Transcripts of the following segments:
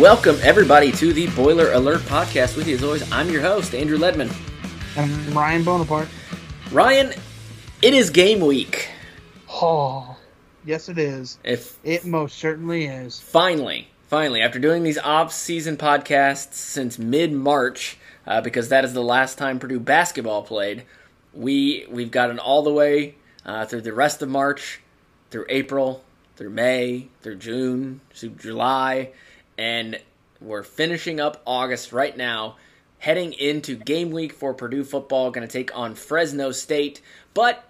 Welcome, everybody, to the Boiler Alert podcast. With you, as always, I'm your host, Andrew Ledman. And Ryan Bonaparte. Ryan, it is game week. Oh, yes, it is. If It most certainly is. finally, finally, after doing these off-season podcasts since mid-March, uh, because that is the last time Purdue basketball played, we we've gotten all the way uh, through the rest of March, through April, through May, through June, through July, and we're finishing up August right now, heading into game week for Purdue football. Going to take on Fresno State, but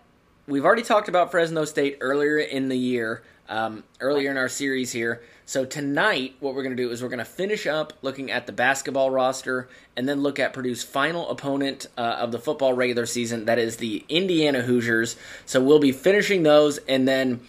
we've already talked about Fresno State earlier in the year, um, earlier in our series here. So tonight, what we're going to do is we're going to finish up looking at the basketball roster and then look at Purdue's final opponent uh, of the football regular season. That is the Indiana Hoosiers. So we'll be finishing those and then.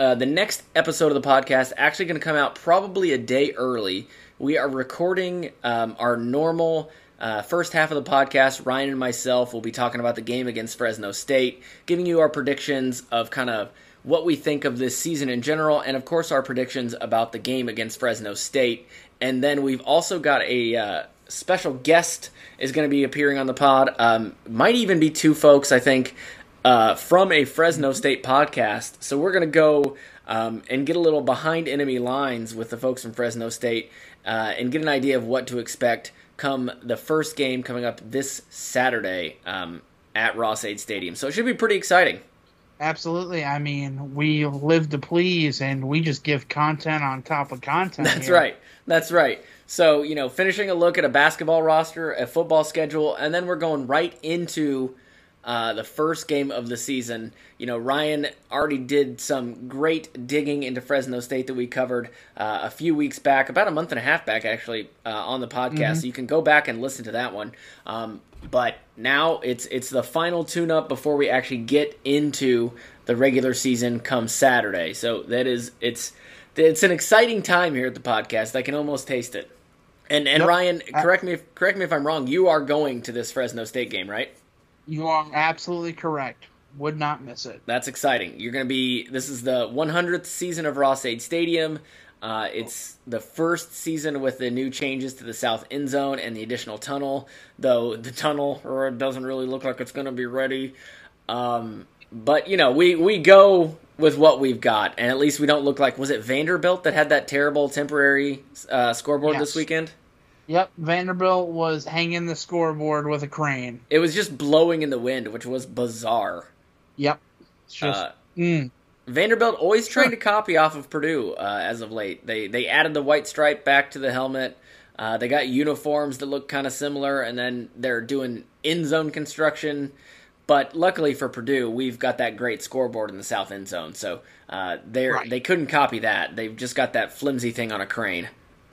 Uh, the next episode of the podcast actually going to come out probably a day early. We are recording um, our normal uh, first half of the podcast. Ryan and myself will be talking about the game against Fresno State, giving you our predictions of kind of what we think of this season in general, and of course our predictions about the game against Fresno State. And then we've also got a uh, special guest is going to be appearing on the pod. Um, might even be two folks, I think uh, from a Fresno State podcast. So we're going to go um, and get a little behind enemy lines with the folks from Fresno State uh, and get an idea of what to expect come the first game coming up this Saturday um, at Ross-Ade Stadium. So it should be pretty exciting. Absolutely. I mean, we live to please and we just give content on top of content. That's here. right. That's right. So, you know, finishing a look at a basketball roster, a football schedule, and then we're going right into uh, the first game of the season. You know, Ryan already did some great digging into Fresno State that we covered uh, a few weeks back, about a month and a half back, actually, uh, on the podcast. So you can go back and listen to that one. Um, but now it's it's the final tune-up before we actually get into the regular season come Saturday. So that is it's it's an exciting time here at the podcast. I can almost taste it. And and Yep. Ryan, correct me if, correct me if I'm wrong. You are going to this Fresno State game, right? You are absolutely correct. Would not miss it. That's exciting. You're going to be. This is the 100th season of Ross-Ade Stadium. Uh, it's the first season with the new changes to the south end zone and the additional tunnel. Though the tunnel or doesn't really look like it's going to be ready. Um, but you know, we we go with what we've got, and at least we don't look like. Was it Vanderbilt that had that terrible temporary uh, scoreboard Yes. this weekend? Yep, Vanderbilt was hanging the scoreboard with a crane. It was just blowing in the wind, which was bizarre. Yep. It's just Uh, mm, Vanderbilt always trying to copy off of Purdue uh, as of late. They they added the white stripe back to the helmet. Uh, they got uniforms that look kind of similar, and then they're doing in zone construction. but luckily for Purdue, we've got that great scoreboard in the south end zone, so uh, they Right. they couldn't copy that. They've just got that flimsy thing on a crane.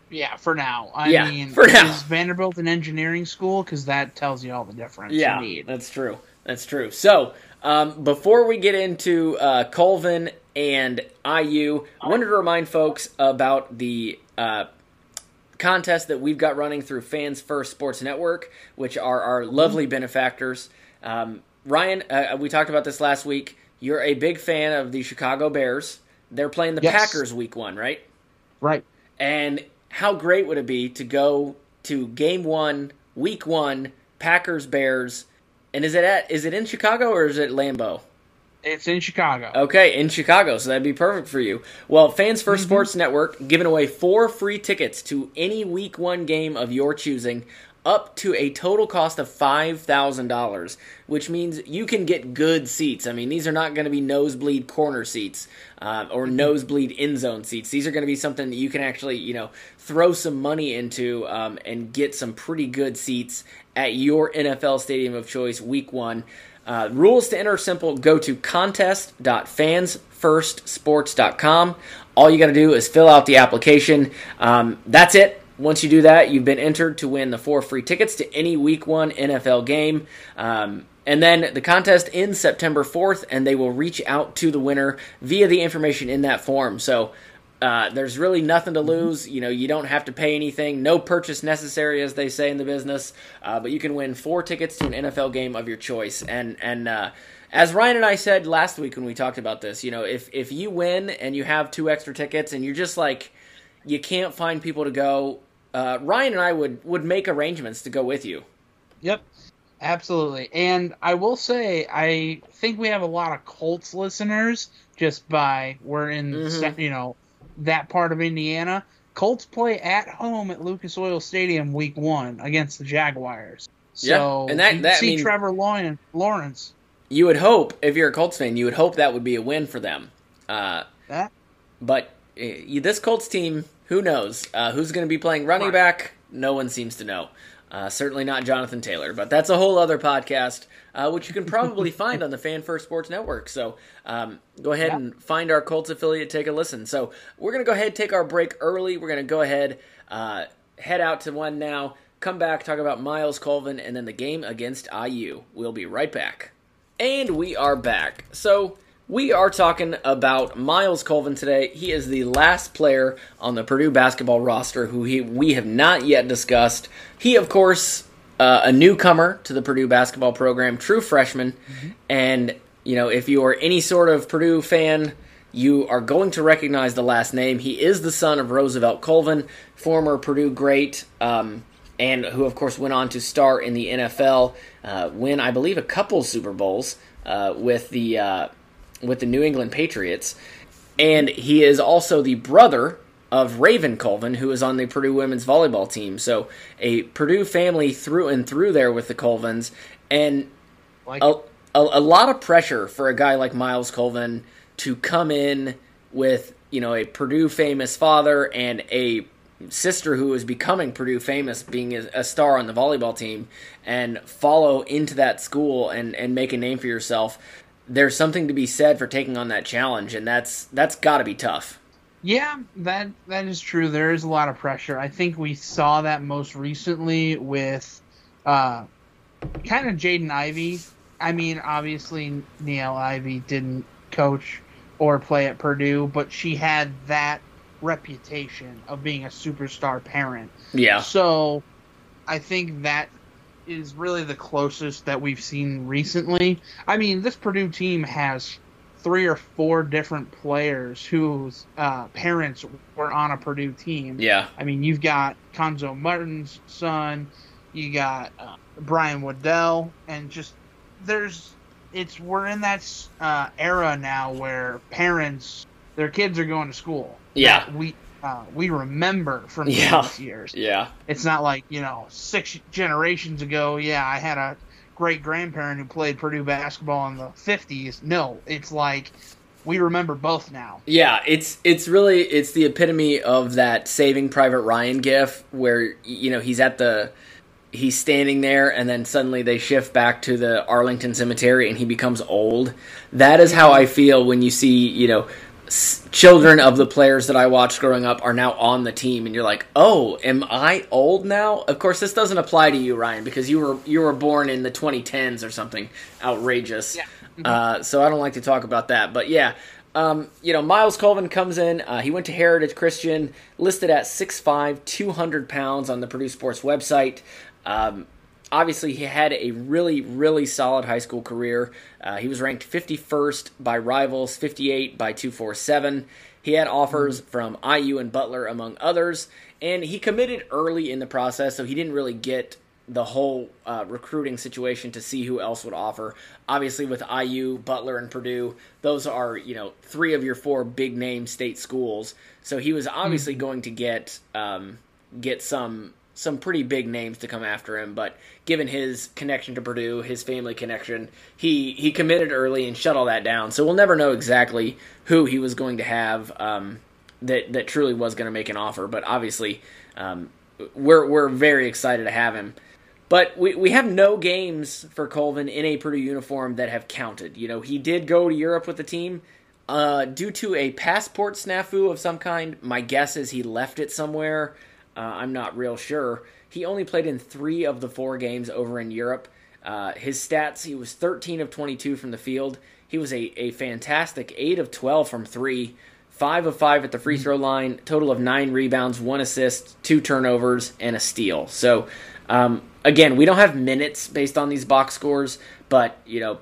Yeah, for now. I Yeah, mean, for now. is Vanderbilt an engineering school? Because that tells you all the difference Yeah, you need. that's true. That's true. So um, before we get into uh, Colvin and IU, I wanted to remind folks about the uh, contest that we've got running through Fans First Sports Network, which are our lovely benefactors. Um, Ryan, uh, we talked about this last week. You're a big fan of the Chicago Bears. They're playing the Yes. Packers week one, right? Right. And how great would it be to go to game one, week one, Packers Bears, and is it at is it in Chicago or is it Lambeau? It's in Chicago. Okay, in Chicago, so that'd be perfect for you. Well, Fans 1st mm-hmm. Sports Network giving away four free tickets to any week one game of your choosing, up to a total cost of five thousand dollars, which means you can get good seats. I mean, these are not going to be nosebleed corner seats uh, or nosebleed end zone seats. These are going to be something that you can actually, you know, throw some money into um, and get some pretty good seats at your NFL stadium of choice, week one. Uh, rules to enter are simple. Go to contest.fansfirstsports.com. All you got to do is fill out the application. Um, that's it. Once you do that, you've been entered to win the four free tickets to any Week One NFL game. Um, and then the contest ends September 4th, and they will reach out to the winner via the information in that form. So uh, there's really nothing to lose. You know, you don't have to pay anything. No purchase necessary, as they say in the business. Uh, but you can win four tickets to an NFL game of your choice. And and uh, as Ryan and I said last week when we talked about this, you know, if if you win and you have two extra tickets and you're just like you can't find people to go, uh, Ryan and I would would make arrangements to go with you. Yep. Absolutely. And I will say, I think we have a lot of Colts listeners just by we're in, Mhm. you know, that part of Indiana. Colts play at home at Lucas Oil Stadium week one against the Jaguars. Yeah, So and that- that see mean- Trevor Lawrence, Lawrence. You would hope, if you're a Colts fan, you would hope that would be a win for them. Uh, That But this Colts team, who knows? Uh, who's going to be playing running back? No one seems to know. Uh, certainly not Jonathan Taylor, but that's a whole other podcast, uh, which you can probably find on the Fan First Sports Network. So um, go ahead Yeah. and find our Colts affiliate, take a listen. So we're going to go ahead take our break early. We're going to go ahead, uh, head out to one now, come back, talk about Myles Colvin, and then the game against IU. We'll be right back. And we are back. So we are talking about Myles Colvin today. He is the last player on the Purdue basketball roster who he, we have not yet discussed. He, of course, uh, a newcomer to the Purdue basketball program, true freshman. And, you know, if you are any sort of Purdue fan, you are going to recognize the last name. He is the son of Roosevelt Colvin, former Purdue great. Um, and who, of course, went on to star in the NFL, uh, win, I believe, a couple Super Bowls uh, with the uh, with the New England Patriots, and he is also the brother of Raven Colvin, who is on the Purdue women's volleyball team. So a Purdue family through and through there with the Colvins, and like a, a, a lot of pressure for a guy like Myles Colvin to come in with you know a Purdue famous father and a sister who is becoming Purdue famous, being a, a star on the volleyball team, and follow into that school and and make a name for yourself. There's something to be said for taking on that challenge, and that's that's got to be tough. Yeah, that that is true. There is a lot of pressure. I think we saw that most recently with uh, kind of Jaden Ivey. I mean, obviously Niele Ivey didn't coach or play at Purdue, but she had that reputation of being a superstar parent. Yeah, So I think that is really the closest that we've seen recently. I mean, this Purdue team has three or four different players whose uh, parents were on a Purdue team. yeah, I mean, you've got Cuonzo Martin's son, you got uh, Brian Waddell, and just there's it's we're in that uh, era now where parents their kids are going to school. Yeah. we uh, we remember from Yeah. previous years. yeah, It's not like you know six generations ago. Yeah, I had a great grandparent who played Purdue basketball in the '50s. No, it's like we remember both now. Yeah, it's it's really it's the epitome of that Saving Private Ryan gif where you know he's at the he's standing there and then suddenly they shift back to the Arlington Cemetery and he becomes old. That is how I feel when you see, you know, children of the players that I watched growing up are now on the team and you're like, "Oh, am I old now?" Of course, this doesn't apply to you, Ryan, because you were you were born in the 2010s or something outrageous. Yeah. Uh, so I don't like to talk about that, but yeah, um, you know, Myles Colvin comes in. Uh, he went to Heritage Christian, listed at 6'5", 200 pounds on the Purdue Sports website. Um, obviously, he had a really, really solid high school career. Uh, he was ranked 51st by Rivals, 58 by 247. He had offers from IU and Butler, among others, and he committed early in the process, so he didn't really get the whole uh, recruiting situation to see who else would offer. Obviously, with IU, Butler, and Purdue, those are you know three of your four big name state schools. So he was obviously going to get um, get some some pretty big names to come after him. But given his connection to Purdue, his family connection, he he committed early and shut all that down. So we'll never know exactly who he was going to have um, that that truly was going to make an offer. But obviously. Um, we're we're very excited to have him. But we, we have no games for Colvin in a Purdue uniform that have counted. You know, he did go to Europe with the team. Uh, due to a passport snafu of some kind, my guess is he left it somewhere. Uh, I'm not real sure. He only played in three of the four games over in Europe. Uh, his stats, he was 13 of 22 from the field. He was a, a fantastic 8 of 12 from three, 5 of 5 at the free throw line, total of 9 rebounds, 1 assist, 2 turnovers, and a steal. So, um, again, we don't have minutes based on these box scores, but, you know,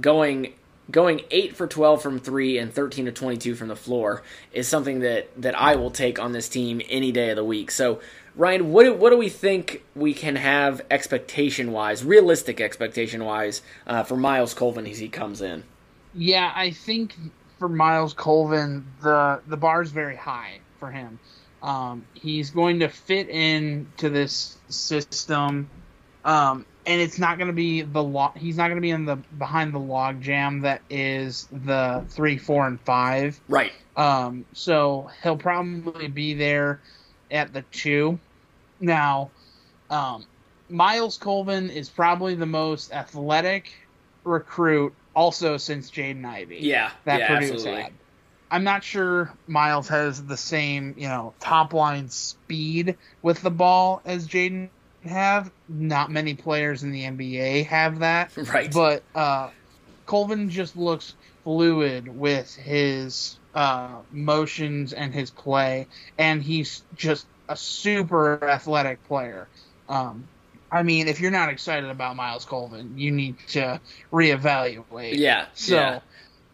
going going 8 for 12 from 3 and 13 to 22 from the floor is something that that I will take on this team any day of the week. So, Ryan, what do, what do we think we can have expectation wise, realistic expectation wise, uh, for Myles Colvin as he comes in? Yeah, I think for Myles Colvin, the the bar is very high for him. Um, he's going to fit in to this system, um, and it's not going to be the lo- He's not going to be in the behind the log jam that is the three, four, and five. Right. Um, so he'll probably be there at the two. Now, um, Myles Colvin is probably the most athletic recruit, also since Jaden Ivey Yeah. that yeah, Purdue's absolutely. had. I'm not sure Myles has the same, you know, top line speed with the ball as Jaden have. Not many players in the NBA have that. Right. But uh, Colvin just looks fluid with his uh, motions and his play, and he's just a super athletic player. Um, I mean, if you're not excited about Myles Colvin, you need to reevaluate. Yeah. So. yeah.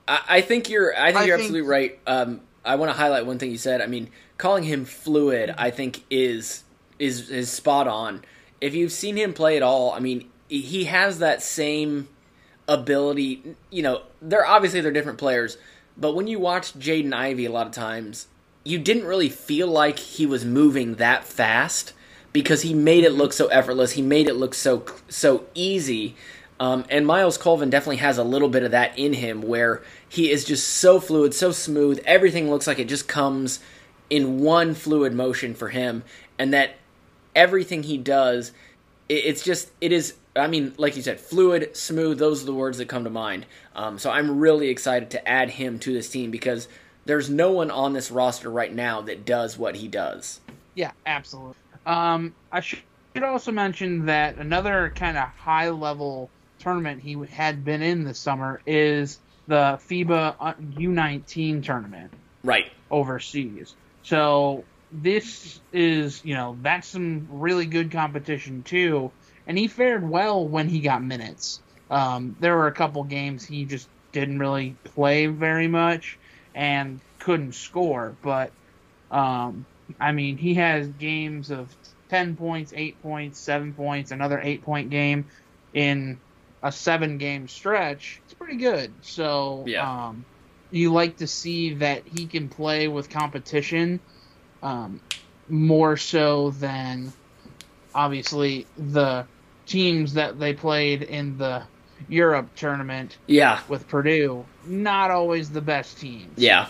I, I think you're. I think I you're think- absolutely right. Um, I want to highlight one thing you said. I mean, calling him fluid, I think is is is spot on. If you've seen him play at all, I mean, he has that same ability. You know, they're obviously they're different players, but when you watch Jaden Ivey, a lot of times you didn't really feel like he was moving that fast because he made it look so effortless. He made it look so so easy. Um, and Myles Colvin definitely has a little bit of that in him where he is just so fluid, so smooth. Everything looks like it just comes in one fluid motion for him, and that everything he does, it's just, it is, I mean, like you said, fluid, smooth, those are the words that come to mind. Um, so I'm really excited to add him to this team because there's no one on this roster right now that does what he does. Yeah, absolutely. Um, I should should also mention that another kind of high level tournament he had been in this summer is the FIBA U19 tournament Right. overseas. So this is, you know, that's some really good competition too. And he fared well when he got minutes. Um, there were a couple games he just didn't really play very much and couldn't score. But um, I mean, he has games of ten points, eight points, seven points, another eight point game in a seven game stretch. It's pretty good. So Yeah. um, you like to see that he can play with competition um, more so than obviously the teams that they played in the Europe tournament Yeah. with Purdue. Not always the best teams. Yeah.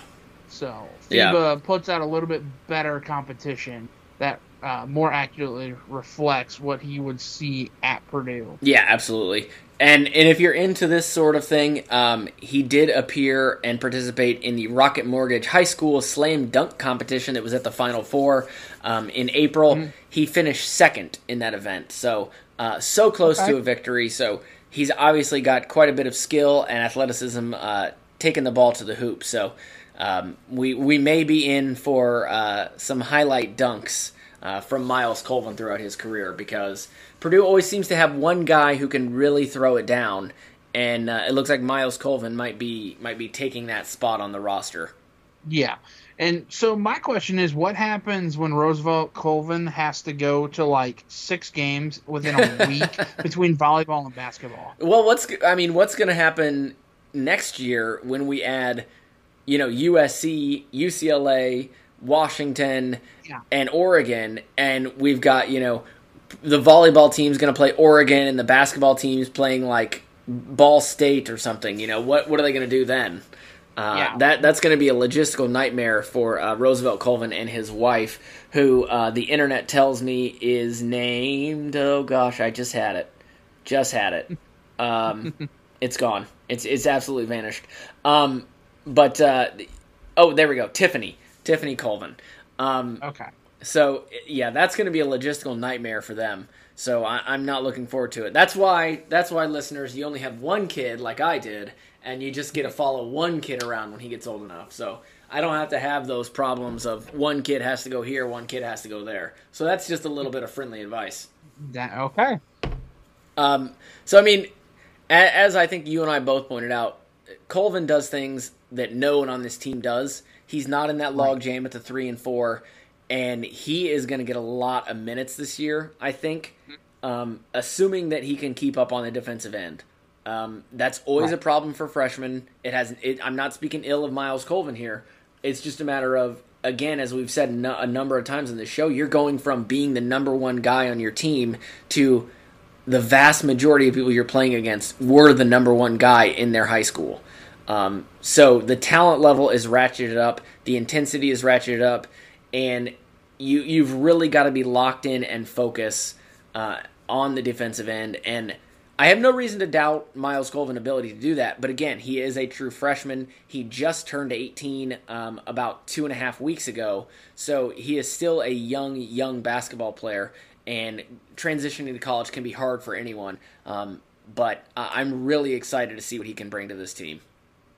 So Yeah. FIBA puts out a little bit better competition that uh, more accurately reflects what he would see at Purdue. Yeah, absolutely. And and if you're into this sort of thing, um, he did appear and participate in the Rocket Mortgage High School Slam Dunk competition that was at the Final Four um, in April. Mm-hmm. He finished second in that event, so uh, so close okay. to a victory. So he's obviously got quite a bit of skill and athleticism uh, taking the ball to the hoop. So um, we we may be in for uh, some highlight dunks uh, from Myles Colvin throughout his career because Purdue always seems to have one guy who can really throw it down, and uh, it looks like Myles Colvin might be might be taking that spot on the roster. Yeah. And so my question is, what happens when Roosevelt Colvin has to go to like six games within a week between volleyball and basketball? Well, what's I mean, what's going to happen next year when we add, you know, USC, UCLA, Washington, yeah. and Oregon, and we've got you know the volleyball team's going to play Oregon, and the basketball team's playing like Ball State or something. You know what? What are they going to do then? Uh, yeah. That that's going to be a logistical nightmare for uh, Roosevelt Colvin and his wife, who uh, the internet tells me is named. Oh gosh, I just had it, just had it. Um, it's gone. It's it's absolutely vanished. Um, but uh, oh, there we go. Tiffany, Tiffany Colvin. Um, okay. So yeah, that's going to be a logistical nightmare for them. So I, am not looking forward to it. That's why that's why listeners, you only have one kid like I did, and you just get to follow one kid around when he gets old enough. So I don't have to have those problems of one kid has to go here, one kid has to go there. So that's just a little bit of friendly advice. That, okay. Um, so I mean, as I think you and I both pointed out, Colvin does things that no one on this team does. He's not in that log jam at the three and four and he is going to get a lot of minutes this year. I think, um, assuming that he can keep up on the defensive end. Um, that's always right. a problem for freshmen. It has. It, I'm not speaking ill of Myles Colvin here. It's just a matter of again, as we've said a number of times in the show, you're going from being the number one guy on your team to the vast majority of people you're playing against were the number one guy in their high school. Um, so the talent level is ratcheted up, the intensity is ratcheted up, and you you've really got to be locked in and focus uh, on the defensive end. And I have no reason to doubt Myles Colvin's ability to do that. But again, he is a true freshman. He just turned 18 um, about two and a half weeks ago, so he is still a young young basketball player. And transitioning to college can be hard for anyone. Um, but I'm really excited to see what he can bring to this team.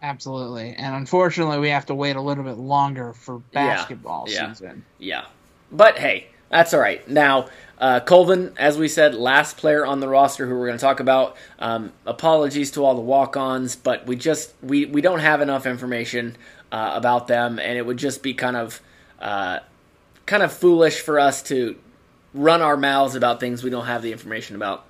Absolutely. And unfortunately, we have to wait a little bit longer for basketball yeah, yeah, season. Yeah. But hey, that's all right. Now, uh, Colvin, as we said, last player on the roster who we're going to talk about. Um, apologies to all the walk-ons, but we just we we don't have enough information uh, about them, and it would just be kind of uh, kind of foolish for us to run our mouths about things we don't have the information about.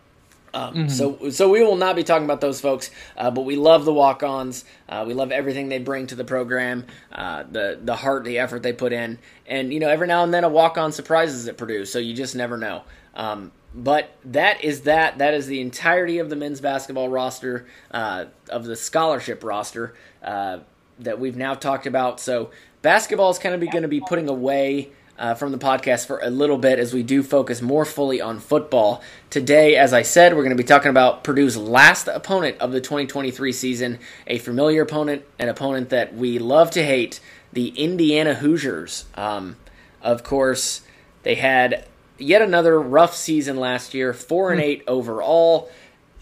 Um, mm-hmm. So, so we will not be talking about those folks, uh, but we love the walk-ons. Uh, we love everything they bring to the program, uh, the the heart, the effort they put in, and you know, every now and then a walk-on surprises at Purdue. So you just never know. Um, but that is that. That is the entirety of the men's basketball roster, uh, of the scholarship roster uh, that we've now talked about. So basketball is kind of going to be putting away uh, from the podcast for a little bit as we do focus more fully on football. Today, as I said, we're going to be talking about Purdue's last opponent of the 2023 season, a familiar opponent, an opponent that we love to hate, the Indiana Hoosiers. Um, of course, they had yet another rough season last year, 4 and hmm. 8 overall.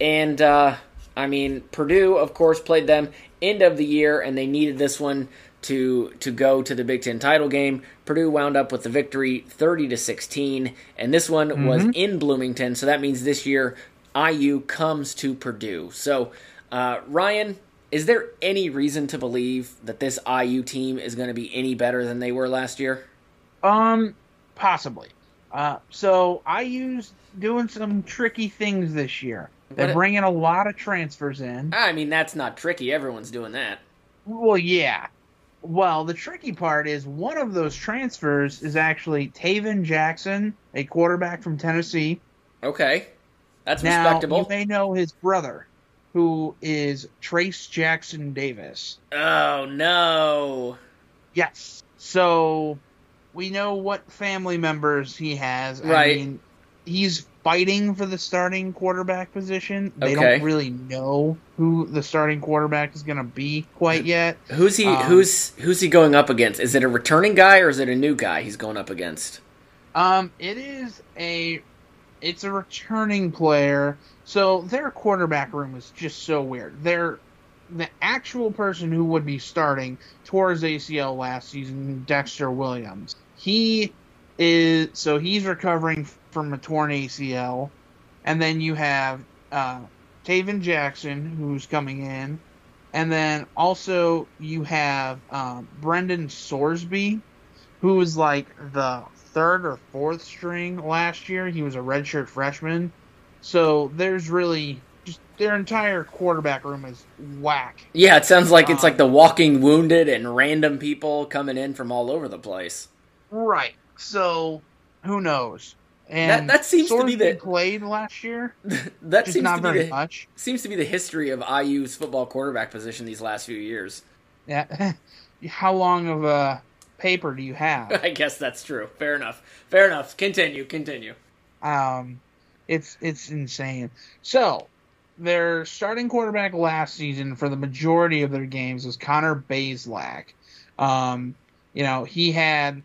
And, uh, I mean, Purdue, of course, played them end of the year, and they needed this one to to go to the Big Ten title game. Purdue wound up with the victory, thirty to sixteen, and this one mm-hmm. was in Bloomington. So that means this year IU comes to Purdue. So uh, Ryan, is there any reason to believe that this IU team is going to be any better than they were last year? Um, possibly. Uh, so IU's doing some tricky things this year. They're bringing a lot of transfers in. I mean, that's not tricky. Everyone's doing that. Well, yeah, well, the tricky part is one of those transfers is actually Tayven Jackson, a quarterback from Tennessee. Okay, that's now, respectable. You may know his brother, who is Trayce Jackson Davis. Oh no! Yes. So we know what family members he has. Right. I mean, he's fighting for the starting quarterback position. They Okay. don't really know who the starting quarterback is going to be quite yet. Who's he? Um, who's who's he going up against? Is it a returning guy or is it a new guy he's going up against? Um, it is a, it's a returning player. So their quarterback room is just so weird. They're the actual person who would be starting tore his ACL last season, Dexter Williams. He is so he's recovering from a torn ACL, and then you have uh, Tayven Jackson who's coming in, and then also you have um, Brendan Sorsby, who was like the third or fourth string last year. He was a redshirt freshman. So there's really just their entire quarterback room is whack. Yeah, it sounds like it's Um, like the walking wounded and random people coming in from all over the place. Right. So who knows? And That- that seems to be the- played last year, that seems not to be very the, much. seems to be the history of IU's football quarterback position these last few years. Yeah. How long of a paper do you have? I guess that's true. Fair enough. Fair enough. Continue. Continue. Um, it's it's insane. So their starting quarterback last season for the majority of their games was Connor Bazelak. Um, you know he had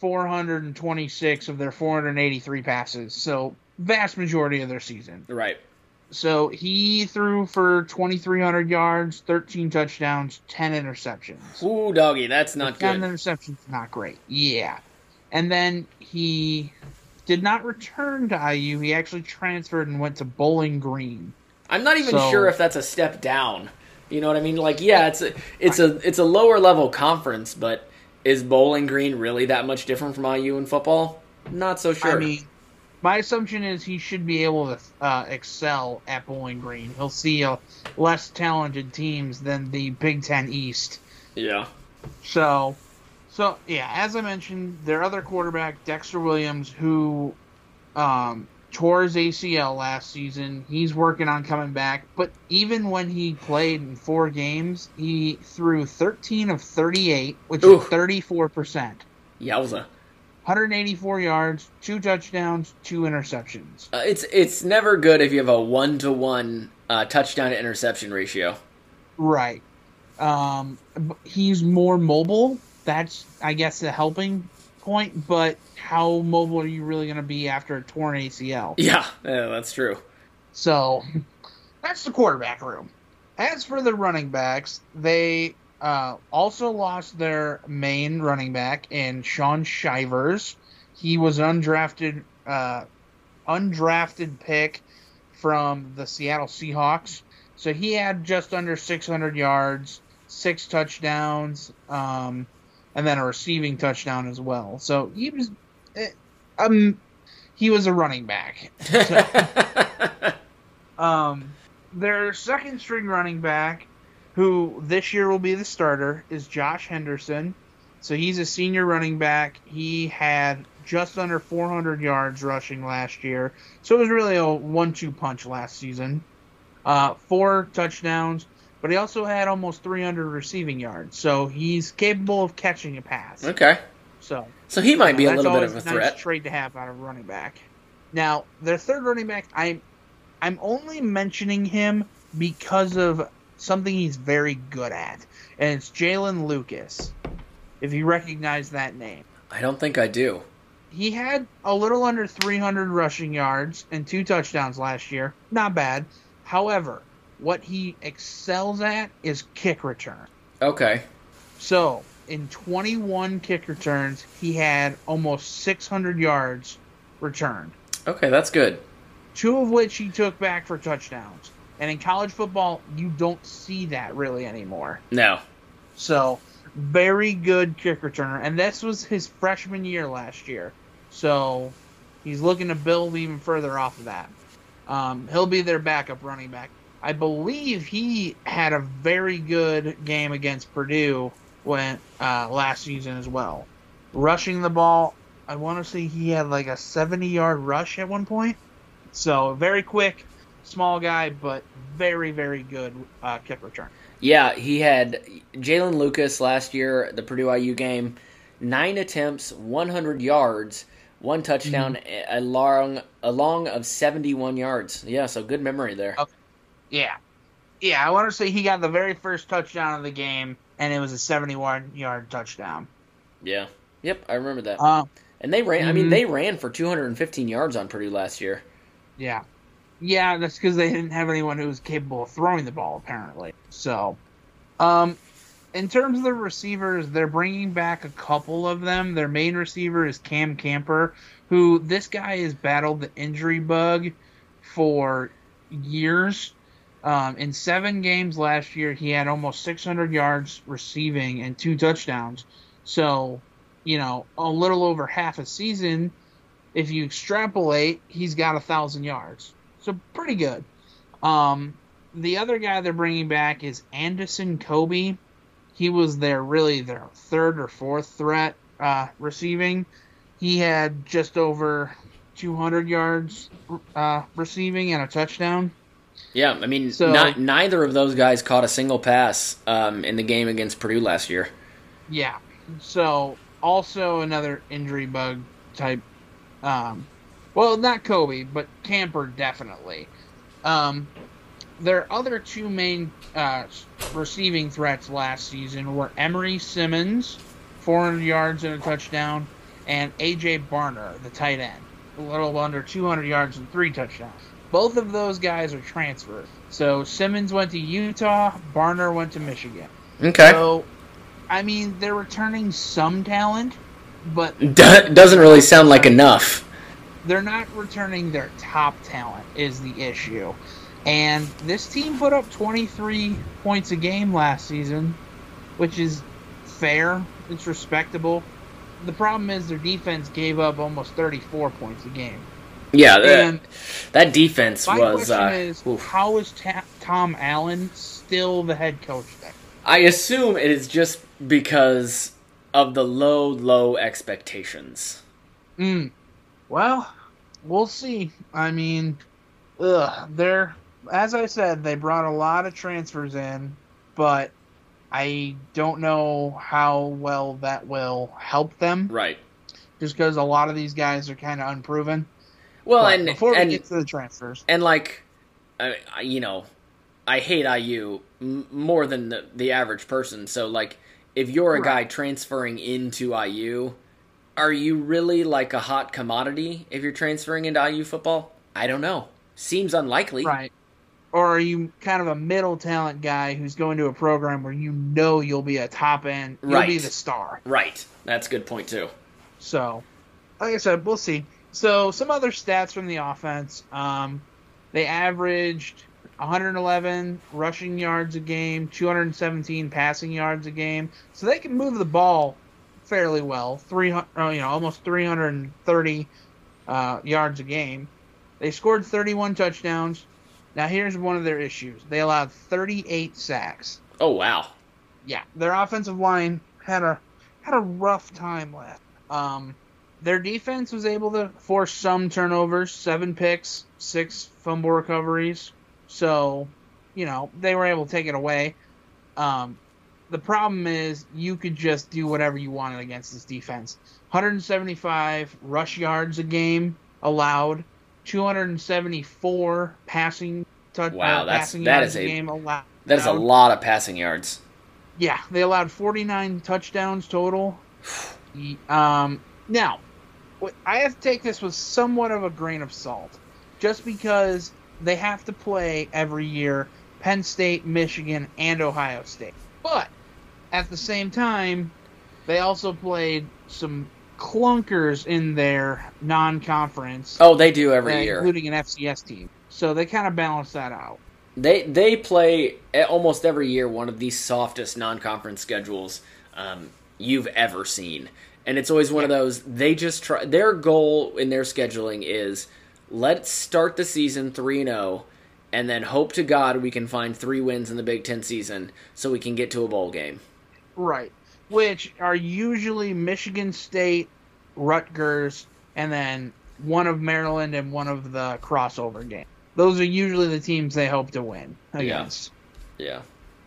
426 of their 483 passes, so vast majority of their season. Right. So he threw for 2,300 yards, 13 touchdowns, 10 interceptions. Ooh, doggy, that's not good. interceptions, not great. Yeah. And then he did not return to IU. He actually transferred and went to Bowling Green. I'm not even So- sure if that's a step down. You know what I mean? Like, yeah, it's a it's a it's a lower level conference, but is Bowling Green really that much different from IU in football? Not so sure. I mean, my assumption is he should be able to uh, excel at Bowling Green. He'll see uh, less talented teams than the Big Ten East. yeah. So, so yeah, as I mentioned, their other quarterback, Dexter Williams, who um, tore his ACL last season, he's working on coming back. But even when he played in four games, he threw 13 of 38, which Ooh. is 34 percent. Yowza. 184 yards, two touchdowns, two interceptions. Uh, it's it's never good if you have a one to one touchdown to interception ratio. Right. Um, he's more mobile. That's, I guess, a helping point. But how mobile are you really going to be after a torn ACL? Yeah, yeah, that's true. So that's the quarterback room. As for the running backs, they uh, also lost their main running back in Shaun Shivers. He was undrafted, uh, undrafted pick from the Seattle Seahawks. So he had just under 600 yards, six touchdowns, um, and then a receiving touchdown as well. So he was, eh, um, he was a running back. Um, their second string running back, who this year will be the starter, is Josh Henderson. So he's a senior running back. He had just under 400 yards rushing last year. So it was really a one-two punch last season. Uh, four touchdowns, but he also had almost 300 receiving yards. So he's capable of catching a pass. okay, So so he might be a little bit of a nice threat. trade to have out of running back. Now, their third running back, I'm I'm only mentioning him because of something he's very good at, and it's Jaylin Lucas. If you recognize that name, I don't think I do. he had a little under 300 rushing yards and two touchdowns last year. Not bad. However, what he excels at is kick return. Okay, So, in 21 kick returns, he had almost 600 yards returned, okay, that's good. two of which he took back for touchdowns. And in college football, you don't see that really anymore. No, So, very good kick returner. And this was his freshman year last year. So, he's looking to build even further off of that. Um, he'll be their backup running back. I believe he had a very good game against Purdue when uh, last season as well. Rushing the ball, I want to say he had like a 70 yard rush at one point. So, very quick, small guy, but very, very good uh, kick return. Yeah, he had Jaylin Lucas last year the Purdue IU game. nine attempts, 100 yards, one touchdown, Mm-hmm. a long a long of 71 yards. Yeah, so good memory there. Okay. Yeah. Yeah, I want to say he got the very first touchdown of the game, and it was a 71 yard touchdown. Yeah. Yep, I remember that. Uh, and they ran. I mean, mhm. they ran for 215 yards on Purdue last year. yeah. Yeah, that's because they didn't have anyone who was capable of throwing the ball, apparently. So, um, in terms of the receivers, they're bringing back a couple of them. Their main receiver is Cam Camper, who this guy has battled the injury bug for years. Um, in seven games last year, he had almost 600 yards receiving and two touchdowns. So, you know, a little over half a season. If you extrapolate, he's got a thousand yards. So pretty good. Um, the other guy they're bringing back is Andison Coby. He was their really their third or fourth threat uh, receiving. He had just over 200 yards uh, receiving and a touchdown. Yeah, I mean, So- not, neither of those guys caught a single pass um, in the game against Purdue last year. Yeah. So also another injury bug type. Um, well, not Coby, but Camper definitely. Um, their other two main uh, receiving threats last season were Emery Simmons, 400 yards and a touchdown, and AJ Barner, the tight end, a little under 200 yards and three touchdowns. Both of those guys are transferred. So Simmons went to Utah, Barner went to Michigan. Okay. So, I mean, they're returning some talent, but Do- doesn't really sound like enough. they're not returning their top talent, is the issue. And this team put up 23 points a game last season, which is fair. It's respectable. The problem is their defense gave up almost 34 points a game. Yeah, that, that defense my was. question Uh, is, oof. how is Ta- Tom Allen still the head coach there? I assume it is just because of the low, low expectations. Mm. Well, we'll see. I mean, ugh, they're as I said, they brought a lot of transfers in, but I don't know how well that will help them. Right. Just because a lot of these guys are kind of unproven. Well, But and before we and get to the transfers, and like, I, I- you know, I hate IU more than the, the average person. So like, if you're a guy transferring into IU, are you really like a hot commodity if you're transferring into IU football? I don't know. Seems unlikely. right? Or are you kind of a middle talent guy who's going to a program where you know you'll be a top end, you'll be the star? Right. That's a good point too. So, like I said, we'll see. So, some other stats from the offense. Um, they averaged 111 rushing yards a game, 217 passing yards a game. So they can move the ball fairly well. 300, uh, you know, almost 330 uh, yards a game. They scored 31 touchdowns. Now, here's one of their issues. They allowed 38 sacks. Oh wow. Yeah, their offensive line had a had a rough time last. Um, their defense was able to force some turnovers, seven picks, six fumble recoveries. So, you know, they were able to take it away. Um, the problem is you could just do whatever you wanted against this defense. 175 rush yards a game allowed, 274 passing touch Wow, uh, that's- passing that yards is a game allowed. That is a lot of passing yards. Yeah, they allowed 49 touchdowns total. Um, now, I have to take this with somewhat of a grain of salt, just because they have to play every year Penn State, Michigan, and Ohio State. But at the same time, they also played some clunkers in their non-conference, Oh, they do uh, every year. including an FCS team. So they kind of balance that out. They they play almost every year one of the softest non-conference schedules um, you've ever seen, and it's always one of those. They just try. Their goal in their scheduling is let's start the season three and zero, and then hope to God we can find three wins in the Big Ten season so we can get to a bowl game. Right. Which are usually Michigan State, Rutgers, and then one of Maryland and one of the crossover game. Those are usually the teams they hope to win against. Yeah.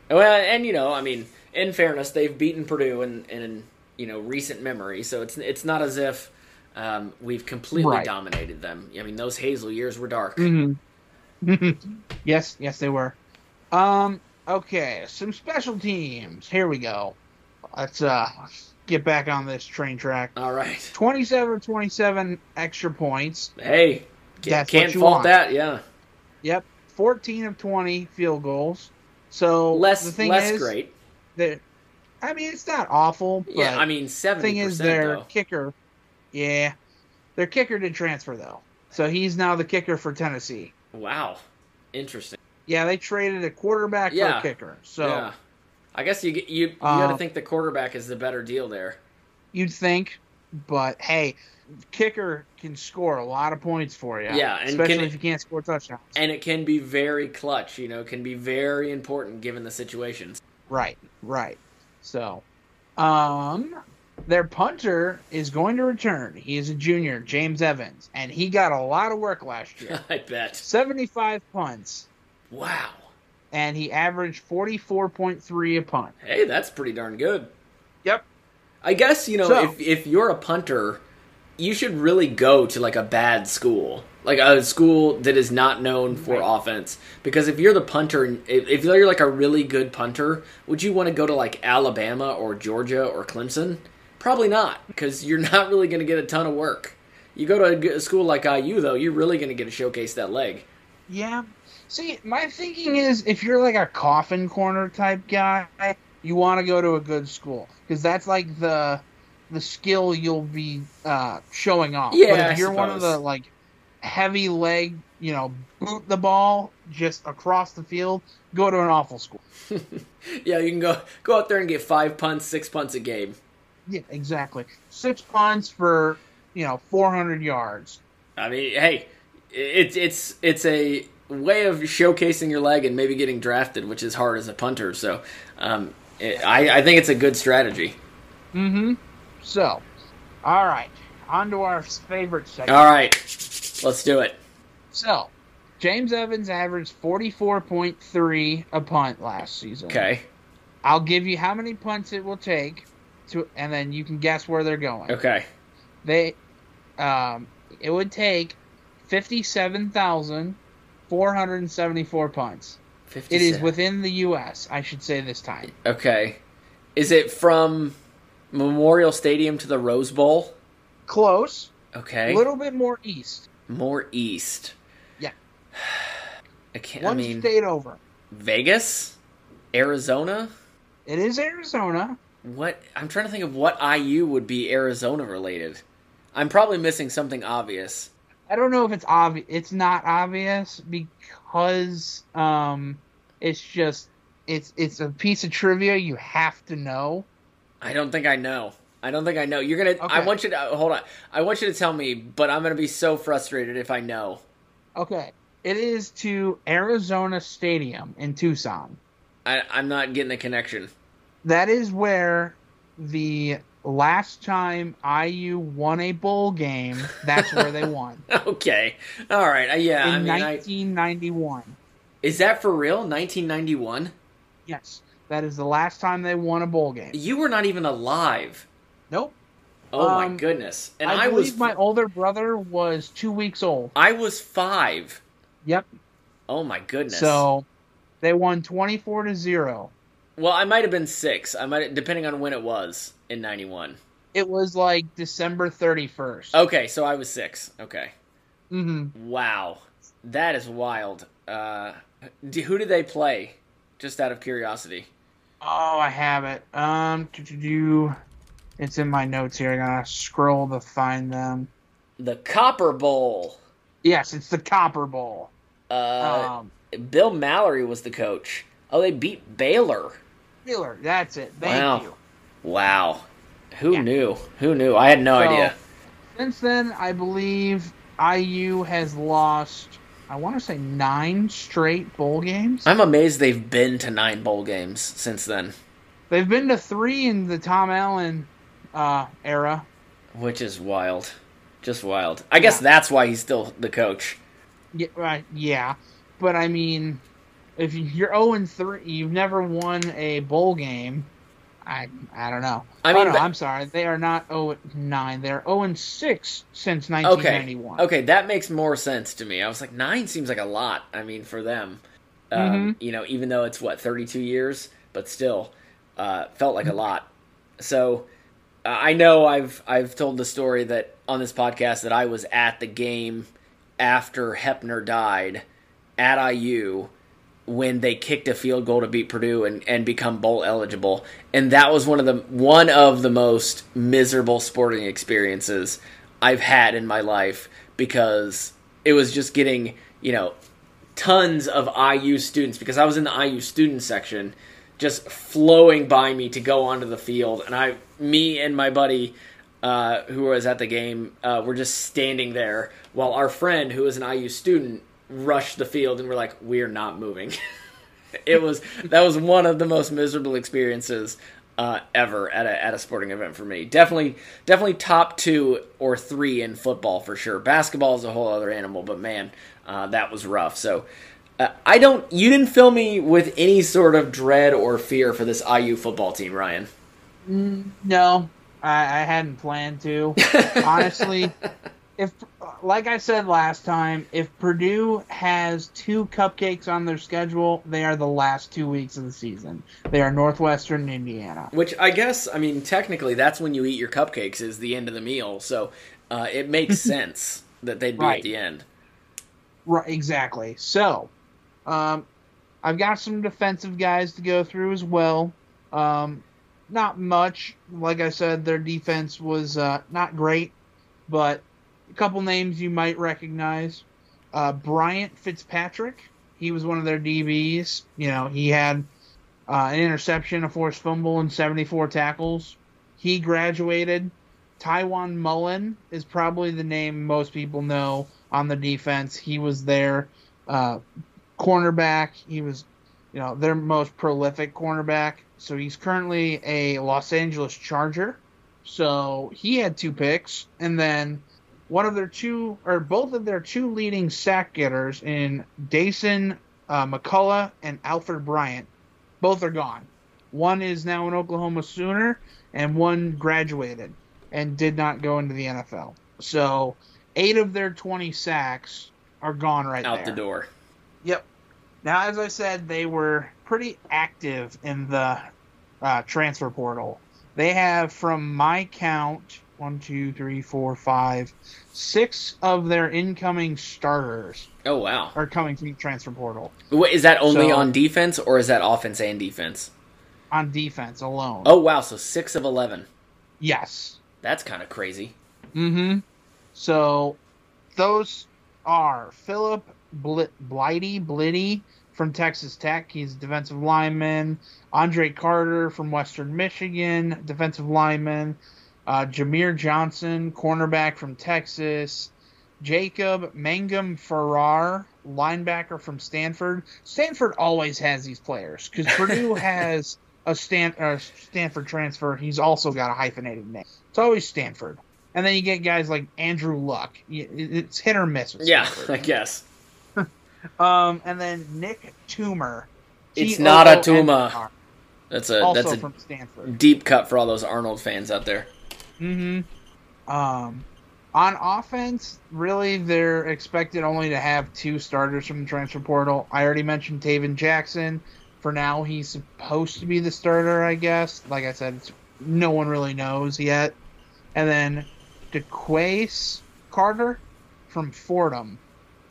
Well, and you know, I mean, in fairness, they've beaten Purdue and, in you know recent memory. So it's it's not as if um, we've completely Right. dominated them. I mean, those Hazell years were dark. Mm-hmm. yes, yes, they were. Um. Okay, some special teams. Here we go. Let's uh get back on this train track. All right. 27 27 extra points. Hey, can't you fault want. that. Yeah, Yep. 14 of 20 field goals. So less the thing less is great. I mean it's not awful, Yeah, I mean the seventy thing is their though. kicker yeah. Their kicker did transfer though. So he's now the kicker for Tennessee. Wow, interesting. Yeah, they traded a quarterback Yeah. for a kicker. So yeah, I guess you you you got to Uh, think the quarterback is the better deal there. you'd think, but hey, kicker can score a lot of points for you. Yeah, and especially can- if you can't score touchdowns. And it can be very clutch. You know, can be very important given the situations. Right, right. So, um, their punter is going to return. He is a junior, James Evans, and he got a lot of work last year. I bet. 75 punts, Wow. and he averaged 44.3 a punt. Hey, that's pretty darn good. Yep. I guess you know So- if if you're a punter, you should really go to like a bad school, like a school that is not known for Right. offense. Because if you're the punter, if, if you're like a really good punter, would you want to go to like Alabama or Georgia or Clemson? Probably not, because you're not really going to get a ton of work. You go to a school like IU, though, you're really going to get to showcase that leg. Yeah. See, my thinking is if you're like a coffin corner type guy, you want to go to a good school because that's like the the skill you'll be uh, showing off. Yeah, but I if you're one of the like heavy leg, you know, boot the ball just across the field, go to an awful school. Yeah, you can go go out there and get five punts, six punts a game. Yeah, exactly. Six punts for you know 400 yards. I mean, hey, it's it's it's a way of showcasing your leg and maybe getting drafted, which is hard as a punter. So, um, it, I I think it's a good strategy. Mm-hmm. So, all right, on to our favorite segment. All right, let's do it. So, James Evans averaged 44.3 a punt last season. Okay, I'll give you how many punts it will take to and then you can guess where they're going. okay, They um it would take 57,474 punts. fifty. It is within the US, I should say this time. Okay, is it from Memorial Stadium to the Rose Bowl? Close. Okay, A little bit more east. more east. Yeah. I can't. One I mean, state over. Vegas, Arizona. It is Arizona. What I'm trying to think of what IU would be Arizona related. I'm probably missing something obvious. I don't know if it's obvious. It's not obvious because um, it's just it's it's a piece of trivia you have to know. I don't think I know. I don't think I know. You're gonna. I want you to hold on. I want you to tell me, but I'm gonna be so frustrated if I know. Okay, it is to Arizona Stadium in Tucson. I, I'm not getting the connection. That is where the last time IU won a bowl game. That's where they won Okay. All right. Uh, yeah. I in mean, I, 1991. is that for real? 1991. Yes, that is the last time they won a bowl game. You were not even alive. Nope. Oh my Um, goodness. And I, I, believe was. my older brother was two weeks old. I was five. Yep. Oh my goodness. So they won 24 to 0. Well, I might have been six. I might, depending on when it was in '91. It was like December 31st. Okay, so I was six. Okay. Mm-hmm. Wow, that is wild. Uh, who did they play? Just out of curiosity. Oh, I have it. Um, do. It's in my notes here. I gotta scroll to find them. The Copper Bowl. Yes, it's the Copper Bowl. Uh, um, Bill Mallory was the coach. Oh, they beat Baylor. Baylor. That's it. Thank Wow. you. Wow. Who Yeah. knew? Who knew? I had no So, idea. Since then, I believe IU has lost. I want to say nine straight bowl games. I'm amazed they've been to nine bowl games since then, They've been to three in the Tom Allen uh, era. which is wild. Just wild. I guess Yeah. that's why he's still the coach. Yeah, right. Yeah, but I mean, if you- you're zero and three, you've never won a bowl game. I I don't know. I I mean, oh, but- no, I'm sorry. They are not 0 9. They're 0 and 6 since Okay. 1991. Okay, okay, that makes more sense to me. I was like, nine seems like a lot. I mean, for them, um, Mm-hmm. you know, even though it's what thirty-two years, but still, uh, felt like a lot. So, uh, I know I've I've told the story that on this podcast that I was at the game after Hoeppner died at IU when they kicked a field goal to beat Purdue and, and become bowl eligible. And that was one of the one of the most miserable sporting experiences I've had in my life because it was just getting, you know, tons of IU students because I was in the IU student section just flowing by me to go onto the field and I me and my buddy uh, who was at the game uh, were just standing there while our friend who was an IU student rushed the field and we're like we're not moving it was that was one of the most miserable experiences uh, ever at a at a sporting event for me. Definitely, definitely top two or three in football for sure. Basketball is a whole other animal, but man, uh, that was rough. So. Uh, I don't. You didn't fill me with any sort of dread or fear for this IU football team, Ryan. No, I, I hadn't planned to. Honestly, if like I said last time, if Purdue has two cupcakes on their schedule, they are the last two weeks of the season. They are Northwestern Indiana. Which I guess, I mean, technically, that's when you eat your cupcakes is the end of the meal. So uh, it makes sense that they'd be at the end. Right, exactly. So, um, I've got some defensive guys to go through as well. Um, not much. Like I said, their defense was uh, not great, but a couple names you might recognize. Uh, Bryant Fitzpatrick. He was one of their DBs. You know, he had uh, an interception, a forced fumble, and 74 tackles. He graduated. Tiawan Mullen is probably the name most people know on the defense. He was their uh, cornerback. He was, you know, their most prolific cornerback. So he's currently a Los Angeles Charger. So he had two picks, and then one of their two, or both of their two leading sack getters in Dasan uh, McCullough and Alfred Bryant, both are gone. One is now an Oklahoma Sooner, and one graduated and did not go into the NFL. So eight of their 20 sacks are gone right Out there. the door. Yep. Now, as I said, they were pretty active in the uh, transfer portal. They have, from my count, one, two, three, four, five, six of their incoming starters Oh, wow. are coming from the transfer portal Wait, is that only So- on defense or is that offense and defense? on defense alone. Oh, wow. So six of 11. yes. That's kind of crazy. Mm-hmm. So those are Philip Bl- Blighty Blitty from Texas Tech. He's a defensive lineman. Andre Carter from Western Michigan, defensive lineman. Uh, Jameer Johnson, cornerback from Texas. Jacob Mangum Farrar, linebacker from Stanford. Stanford always has these players because Purdue has a Stan- uh, Stanford transfer. He's also got a hyphenated name. It's always Stanford. And then you get guys like Andrew Luck. It's hit or miss. Yeah, I guess. Um, and then Nick Toomer. It's not a T-O-O-M-E-R, Tuma. That's a Also that's a from Stanford. deep cut for all those Arnold fans out there. Mm-hmm. Um, on offense, really, they're expected only to have two starters from the transfer portal. I already mentioned Tayven Jackson. For now, he's supposed to be the starter, I guess. Like I said, it's, no one really knows yet. And then DeQuece Carter from Fordham.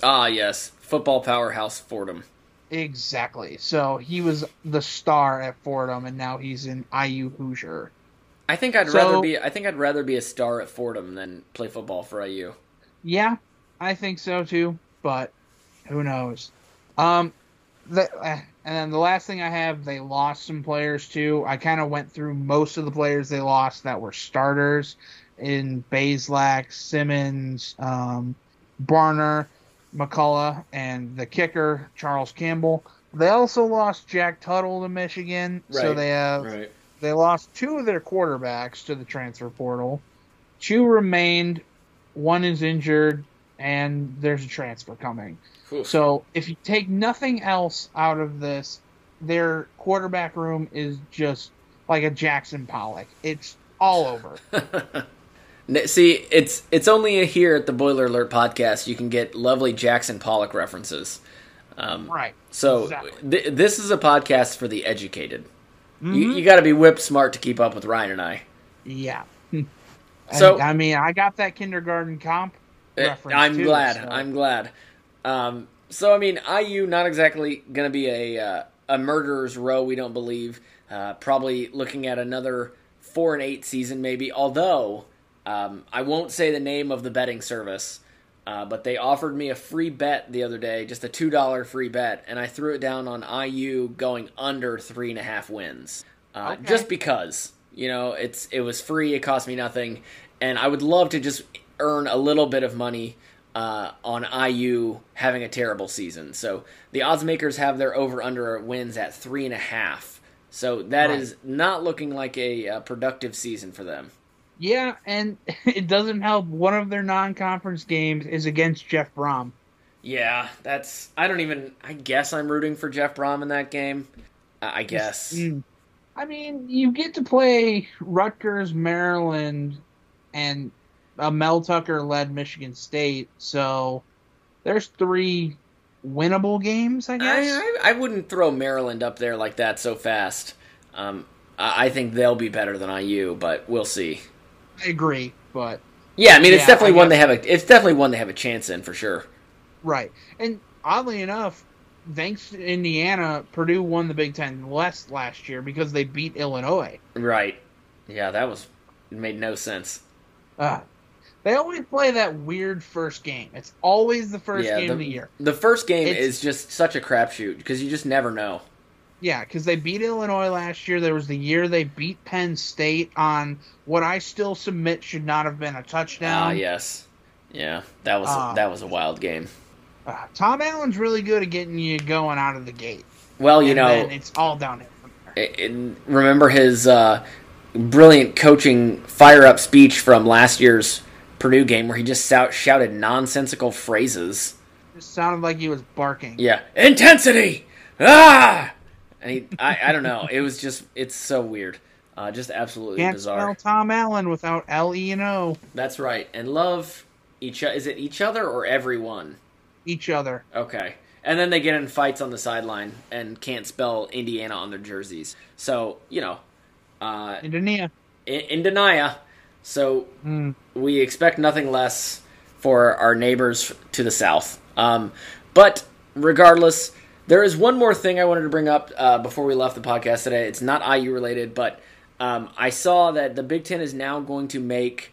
Ah, yes, football powerhouse Fordham. Exactly. So he was the star at Fordham, and now he's in IU Hoosier. I think I'd So- rather be I think I'd rather be a star at Fordham than play football for IU. Yeah, I think so too, but who knows? Um, the, uh, and then the last thing I have, they lost some players too. I kind of went through most of the players they lost that were starters in Bazelak, Simmons, um, Barner, McCullough, and the kicker Charles Campbell. They also lost Jack Tuttle to Michigan, so they have Right. They lost two of their quarterbacks to the transfer portal. Two remained. One is injured, and there's a transfer coming. So if you take nothing else out of this, their quarterback room is just like a Jackson Pollock. It's all over. See, it's it's only here at the Boiler Alert podcast you can get lovely Jackson Pollock references. Um, right. So Exactly. th- this is a podcast for the educated. You, Mm-hmm. you got to be whip smart to keep up with Ryan and I. Yeah. So- And, I mean, I got that kindergarten comp reference. I'm too, glad. so- I'm glad. Um, so I mean, IU not exactly going to be a uh, a murderer's row. We don't believe. Uh, probably looking at another four and eight season, maybe. Although um, I won't say the name of the betting service, uh, but they offered me a free bet the other day, just a two dollar free bet, and I threw it down on IU going under three and a half wins, uh, Okay. just because you know it's it was free, it cost me nothing, and I would love to just earn a little bit of money uh, on IU having a terrible season. So the odds makers have their over under wins at three and a half. So that Right. is not looking like a, uh productive season for them. Yeah, and it doesn't help. One of their non-conference games is against Jeff Brohm. Yeah, that's. I don't even. I guess I'm rooting for Jeff Brohm in that game. I guess. Mm. I mean, you get to play Rutgers, Maryland, and a Mel Tucker-led Michigan State, so there's three winnable games, I guess. I, I, I wouldn't throw Maryland up there like that so fast. Um, I, I think they'll be better than IU, but we'll see. I agree, but Yeah, I mean it's Yeah, definitely one they have a. It's definitely one they have a chance in for sure. right. And oddly enough, thanks to Indiana, Purdue won the Big Ten West last year because they beat Illinois. Right. Yeah, that was it made no sense. Uh, they always play that weird first game. It's always the first yeah, game the, of the year. the first game It's- is just such a crapshoot because you just never know. Yeah, because they beat Illinois last year. There was the year they beat Penn State on what I still submit should not have been a touchdown. Ah, yes, yeah, that was Uh, that was a wild game. Uh, Tom Allen's really good at getting you going out of the gate. Well, you and know, then it's all downhill from there. it- it- remember his uh, brilliant coaching fire up speech from last year's Purdue game where he just shout, shouted nonsensical phrases. It sounded like he was barking. Yeah, intensity. Ah, and he, I, I don't know. It was just, it's so weird. Uh, just absolutely Can't bizarre. spell Tom Allen without L E and O That's right. And love each. Is it each other or everyone? each other. Okay. And then they get in fights on the sideline and can't spell Indiana on their jerseys. So you know, uh, Indiana. in, in denia. So Mm. we expect nothing less for our neighbors to the south. Um, but regardless, there is one more thing I wanted to bring up uh, before we left the podcast today. It's not IU related, but um, I saw that the Big Ten is now going to make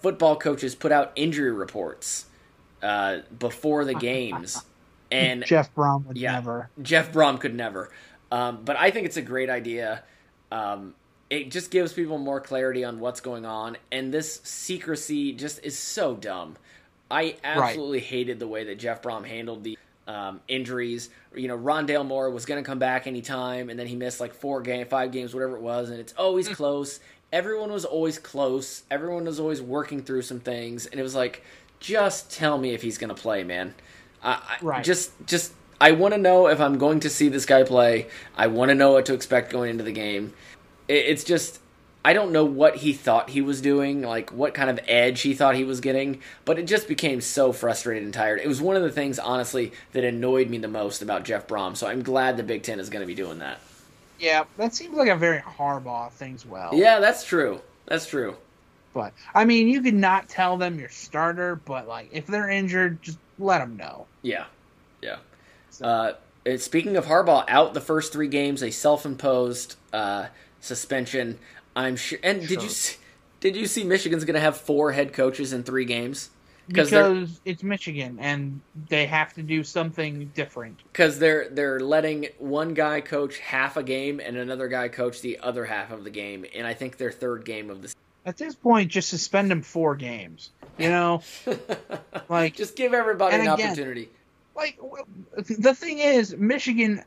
football coaches put out injury reports uh, before the games. And Jeff Brohm would yeah, never. Jeff Brohm could never. Um, but I think it's a great idea. Um, it just gives people more clarity on what's going on, and this secrecy just is so dumb. I absolutely hated the way that Jeff Brohm handled the um, injuries. You know, Rondale Moore was going to come back anytime, and then he missed like four game, five games, whatever it was, and it's always close. Everyone was always close. Everyone was always working through some things, and it was like, just tell me if he's going to play, man. I, I, Right. Just, just, I want to know if I'm going to see this guy play. I want to know what to expect going into the game. It, it's just, I don't know what he thought he was doing, like what kind of edge he thought he was getting, but it just became so frustrated and tired. It was one of the things, honestly, that annoyed me the most about Jeff Brohm. So I'm glad the Big Ten is going to be doing that. Yeah, that seems like a very Harbaugh things well. Yeah, that's true. That's true. But I mean, you could not tell them your starter, but like if they're injured, just let them know. Yeah, yeah. Uh, uh, speaking of Harbaugh, out the first three games, a self-imposed uh, suspension. I'm sure. And did you see, did you see Michigan's going to have four head coaches in three games? Because it's Michigan and they have to do something different. because they're they're letting one guy coach half a game and another guy coach the other half of the game, and I think their third game of the At this point, just suspend them four games. You know, like just give everybody an again- opportunity. like the thing is, Michigan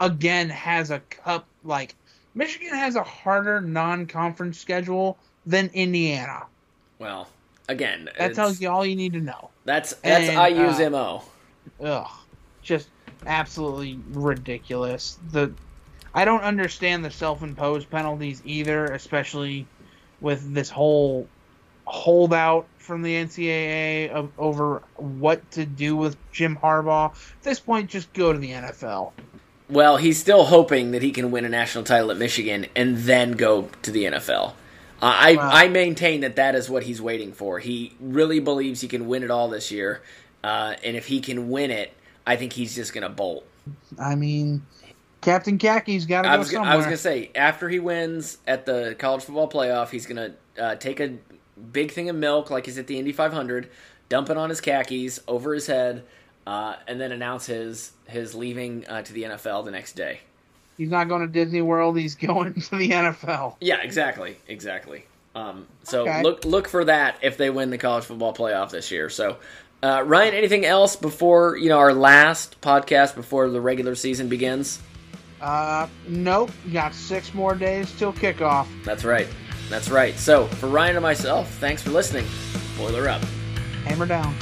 again has a cup. Like Michigan has a harder non-conference schedule than Indiana. Well, again, That tells you all you need to know. that's that's And, IU's uh, mo. Ugh, just absolutely ridiculous. The I don't understand the self-imposed penalties either, especially with this whole holdout from the NCAA of, over what to do with Jim Harbaugh. At this point, just go to the NFL. Well, he's still hoping that he can win a national title at Michigan and then go to the NFL. I Wow. I maintain that that is what he's waiting for. He really believes he can win it all this year, uh, and if he can win it, I think he's just going to bolt. I mean, Captain Khaki's got to I go was somewhere. I was gonna say after he wins at the college football playoff, he's gonna uh, take a big thing of milk like he's at the Indy 500, dump it on his khakis over his head, uh, and then announce his his leaving uh, to the NFL the next day. He's not going to Disney World. He's going to the NFL. Yeah, exactly, exactly. Um, so Okay. look look for that if they win the college football playoff this year. So. Uh, Ryan, anything else before you know our last podcast before the regular season begins? Uh, nope. Got six more days till kickoff. That's right. That's right. So, for Ryan and myself, thanks for listening. Boiler up. Hammer down.